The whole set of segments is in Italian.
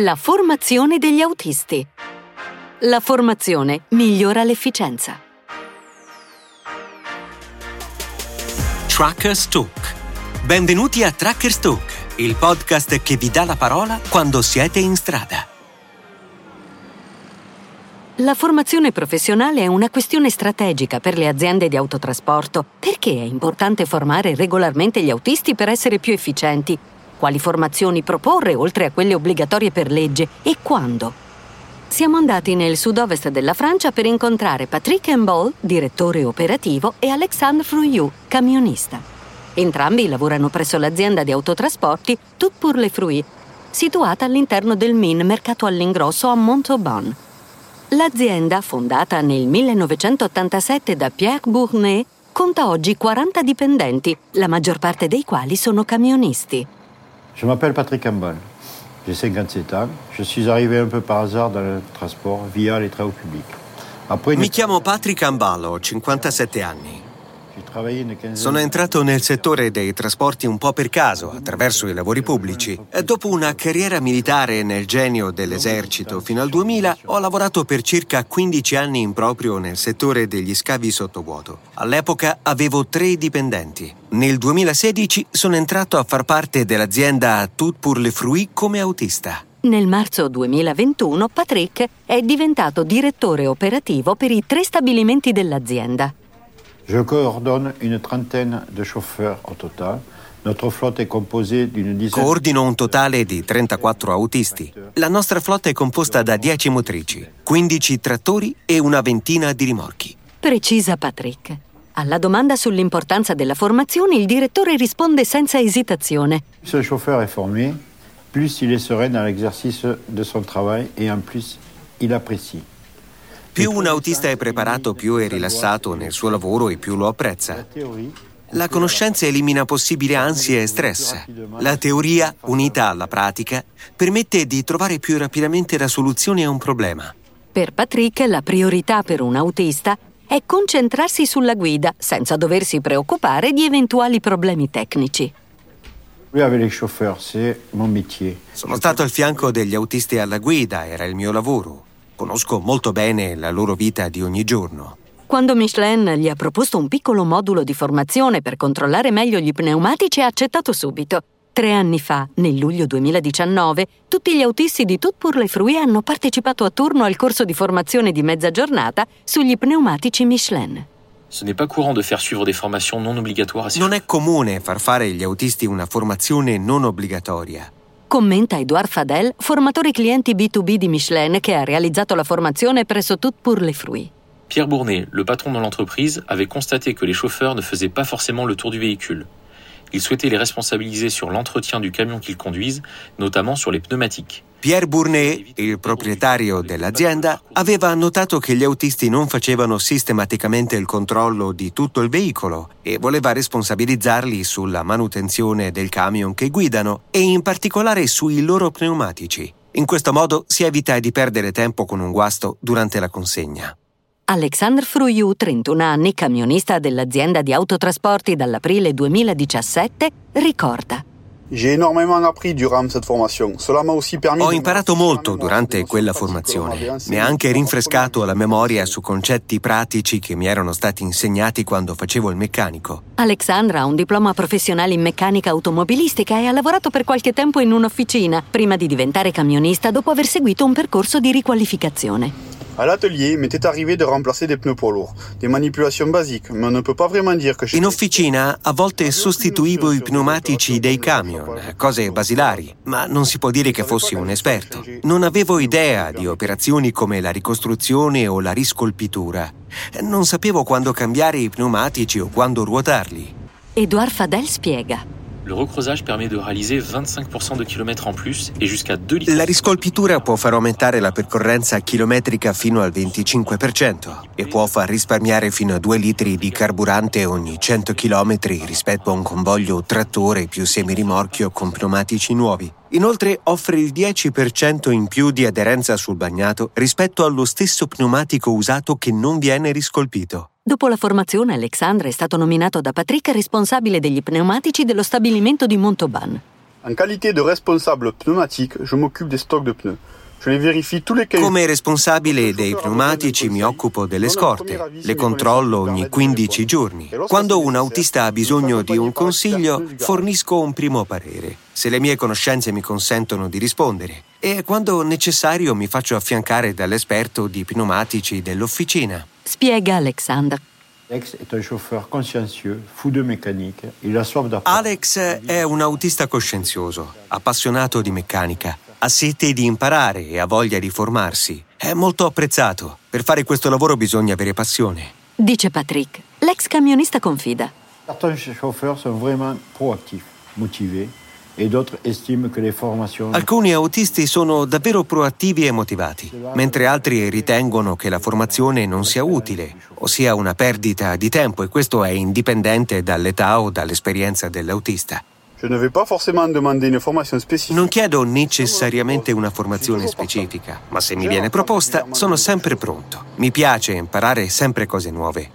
La formazione degli autisti. La formazione migliora l'efficienza. Trackers Talk. Benvenuti a Trackers Talk, il podcast che vi dà la parola quando siete in strada. La formazione professionale è una questione strategica per le aziende di autotrasporto. Perché è importante formare regolarmente gli autisti per essere più efficienti? Quali formazioni proporre oltre a quelle obbligatorie per legge e quando? Siamo andati nel sud-ovest della Francia per incontrare Patrick Embol, direttore operativo, e Alexandre Frouillou, camionista. Entrambi lavorano presso l'azienda di autotrasporti Tout pour les Fruits, situata all'interno del Min Mercato all'Ingrosso a Montauban. L'azienda, fondata nel 1987 da Pierre Bournet, conta oggi 40 dipendenti, la maggior parte dei quali sono camionisti. Je m'appelle Patrick Campbell. J'ai 57 ans. Je suis arrivé un peu par hasard dans le transport via les travaux publics. Après Mi chiamo Patrick Amballo, ho 57 anni. Sono entrato nel settore dei trasporti un po' per caso, attraverso i lavori pubblici. Dopo una carriera militare nel genio dell'esercito fino al 2000, ho lavorato per circa 15 anni in proprio nel settore degli scavi sottovuoto. All'epoca avevo tre dipendenti. Nel 2016 sono entrato a far parte dell'azienda Tout pour le Fruits come autista. Nel marzo 2021 Patrick è diventato direttore operativo per i tre stabilimenti dell'azienda. Je coordonne une trentaine de chauffeurs au total. Notre flotte est composée d'une dizaine Coordino un totale di 34 autisti. La nostra flotta è composta da 10 motrici, 15 trattori e una ventina di rimorchi. Precisa Patrick. Alla domanda sull'importanza della formazione il direttore risponde senza esitazione. Plus le chauffeur est formé, plus il est serein dans l'exercice de son travail et en plus il apprécie. Più un autista è preparato, più è rilassato nel suo lavoro e più lo apprezza. La conoscenza elimina possibili ansie e stress. La teoria, unita alla pratica, permette di trovare più rapidamente la soluzione a un problema. Per Patrick la priorità per un autista è concentrarsi sulla guida senza doversi preoccupare di eventuali problemi tecnici. Sono stato al fianco degli autisti alla guida, era il mio lavoro. Conosco molto bene la loro vita di ogni giorno. Quando Michelin gli ha proposto un piccolo modulo di formazione per controllare meglio gli pneumatici, ha accettato subito. Tre anni fa, nel luglio 2019, tutti gli autisti di Tout pour les Fruits hanno partecipato a turno al corso di formazione di mezza giornata sugli pneumatici Michelin. Non è comune far fare agli autisti una formazione non obbligatoria. Commenta Edouard Fadel, formatore clienti B2B di Michelin che ha realizzato la formazione presso Tout pour les Fruits. Pierre Bournet, le patron de l'entreprise, avait constaté que les chauffeurs ne faisaient pas forcément le tour du véhicule. Il souhaitait les responsabiliser sur l'entretien du camion qu'ils conduisent, notamment sur les pneumatiques. Pierre Bournet, il proprietario dell'azienda, aveva notato che gli autisti non facevano sistematicamente il controllo di tutto il veicolo e voleva responsabilizzarli sulla manutenzione del camion che guidano e in particolare sui loro pneumatici. In questo modo si evita di perdere tempo con un guasto durante la consegna. Alexandre Frouillou, 31 anni, camionista dell'azienda di autotrasporti dall'aprile 2017, ricorda. Ho imparato molto durante quella formazione. Mi ha anche rinfrescato la memoria su concetti pratici che mi erano stati insegnati quando facevo il meccanico. Alexandra ha un diploma professionale in meccanica automobilistica e ha lavorato per qualche tempo in un'officina, prima di diventare camionista dopo aver seguito un percorso di riqualificazione. À l'atelier, m'était arrivé de remplacer des pneus poids lourds, des manipulations basiques, mais on ne peut pas vraiment dire que In officina a volte sostituivo i pneumatici dei camion, cose basilari, ma non si può dire che fossi un esperto. Non avevo idea di operazioni come la ricostruzione o la riscolpitura. Non sapevo quando cambiare i pneumatici o quando ruotarli. Edouard Fadel spiega. Le recreusage permet de réaliser 25% de kilomètres en plus et jusqu'à 2 litres. La riscolpitura può far aumentare la percorrenza chilometrica fino al 25% e può far risparmiare fino a 2 litri di carburante ogni 100 km rispetto a un convoglio trattore più semirimorchio con pneumatici nuovi. Inoltre offre il 10% in più di aderenza sul bagnato rispetto allo stesso pneumatico usato che non viene riscolpito. Dopo la formazione, Alexandre è stato nominato da Patrick responsabile degli pneumatici dello stabilimento di Montauban. En qualité de responsable pneumatique, je m'occupe des stocks de pneus. Come responsabile dei pneumatici mi occupo delle scorte, le controllo ogni 15 giorni. Quando un autista ha bisogno di un consiglio, fornisco un primo parere, se le mie conoscenze mi consentono di rispondere. E quando necessario mi faccio affiancare dall'esperto di pneumatici dell'officina. Spiega Alexander. Alex è un chauffeur consciencieux, fou de mécanique. Il a soif Alex è un autista coscienzioso, appassionato di meccanica ha sete di imparare e ha voglia di formarsi. È molto apprezzato. Per fare questo lavoro bisogna avere passione. Dice Patrick. L'ex camionista confida. Certains chauffeurs sono vraiment proactifs, motivés e d'autres estiment che le formazioni... Alcuni autisti sono davvero proattivi e motivati, mentre altri ritengono che la formazione non sia utile o sia una perdita di tempo e questo è indipendente dall'età o dall'esperienza dell'autista. Non chiedo necessariamente una formazione specifica, ma se mi viene proposta sono sempre pronto. Mi piace imparare sempre cose nuove.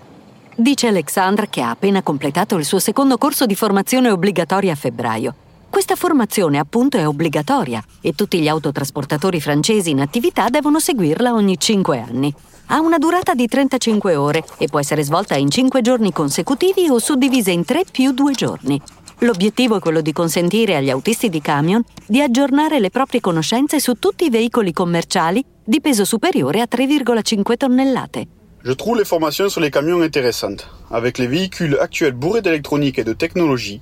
Dice Alexandre che ha appena completato il suo secondo corso di formazione obbligatoria a febbraio. Questa formazione appunto è obbligatoria e tutti gli autotrasportatori francesi in attività devono seguirla ogni 5 anni. Ha una durata di 35 ore e può essere svolta in 5 giorni consecutivi o suddivisa in 3 più 2 giorni. L'obiettivo è quello di consentire agli autisti di camion di aggiornare le proprie conoscenze su tutti i veicoli commerciali di peso superiore a 3,5 tonnellate. Je trouve les formations sur les camions intéressantes. Avec les véhicules actuels bourrés d'électronique et de technologie,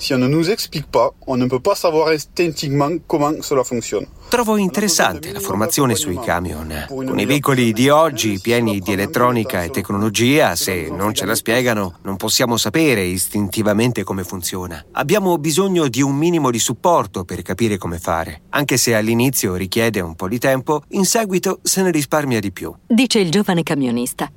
Si on ne nous explique pas, on ne peut pas savoir instinctivement comment cela fonctionne. Trovo interessante la formazione sui camion. Con i veicoli di oggi pieni di elettronica e tecnologia, se non ce la spiegano, non possiamo sapere istintivamente come funziona. Abbiamo bisogno di un minimo di supporto per capire come fare. Anche se all'inizio richiede un po' di tempo, in seguito se ne risparmia di più. Dice il giovane camionista.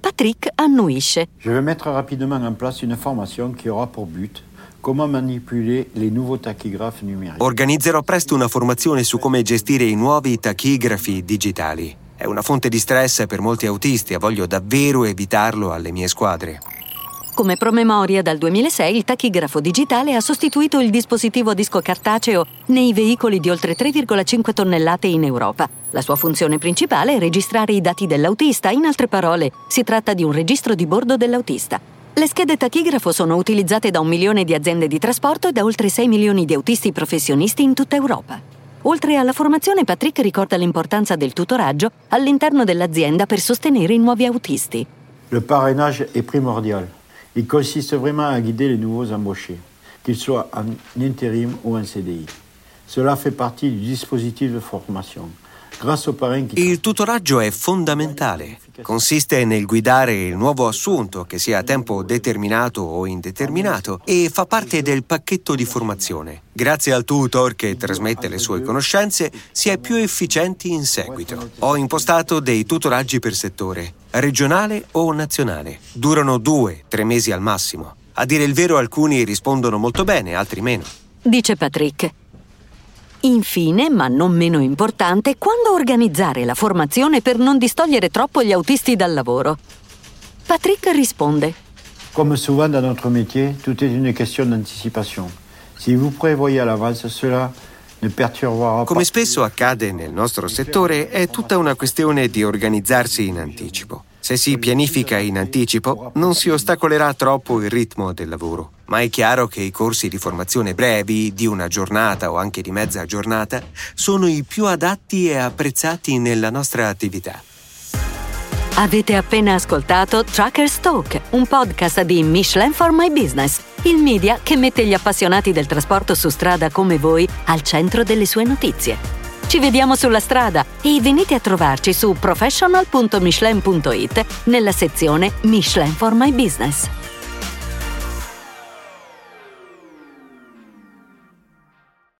Patrick annuisce. Je vais mettre rapidement en place une formation qui aura pour but come manipolare le nuove tachigrafi numerici. Organizzerò presto una formazione su come gestire i nuovi tachigrafi digitali. È una fonte di stress per molti autisti e voglio davvero evitarlo alle mie squadre. Come promemoria, dal 2006 il tachigrafo digitale ha sostituito il dispositivo a disco cartaceo nei veicoli di oltre 3,5 tonnellate in Europa. La sua funzione principale è registrare i dati dell'autista, in altre parole, si tratta di un registro di bordo dell'autista. Le schede tachigrafo sono utilizzate da un milione di aziende di trasporto e da oltre 6 milioni di autisti professionisti in tutta Europa. Oltre alla formazione, Patrick ricorda l'importanza del tutoraggio all'interno dell'azienda per sostenere i nuovi autisti. Le parrainage est primordial. Il consiste vraiment à guider les nouveaux embauchés, qu'ils soient en intérim ou en CDI. Cela fait partie du dispositif de formation. Il tutoraggio è fondamentale. Consiste nel guidare il nuovo assunto, che sia a tempo determinato o indeterminato, e fa parte del pacchetto di formazione. Grazie al tutor che trasmette le sue conoscenze, si è più efficienti in seguito. Ho impostato dei tutoraggi per settore, regionale o nazionale. Durano due, tre mesi al massimo. A dire il vero, alcuni rispondono molto bene, altri meno. Dice Patrick. Infine, ma non meno importante, quando organizzare la formazione per non distogliere troppo gli autisti dal lavoro? Patrick risponde. Come souvent dans notre métier, tout est une question d'anticipation. Si vous prévoyez à l'avance cela, come spesso accade nel nostro settore, è tutta una questione di organizzarsi in anticipo. Se si pianifica in anticipo, non si ostacolerà troppo il ritmo del lavoro. Ma è chiaro che i corsi di formazione brevi, di una giornata o anche di mezza giornata, sono i più adatti e apprezzati nella nostra attività. Avete appena ascoltato Truckers Talk, un podcast di Michelin for My Business, il media che mette gli appassionati del trasporto su strada come voi al centro delle sue notizie. Ci vediamo sulla strada e venite a trovarci su professional.michelin.it nella sezione Michelin for My Business.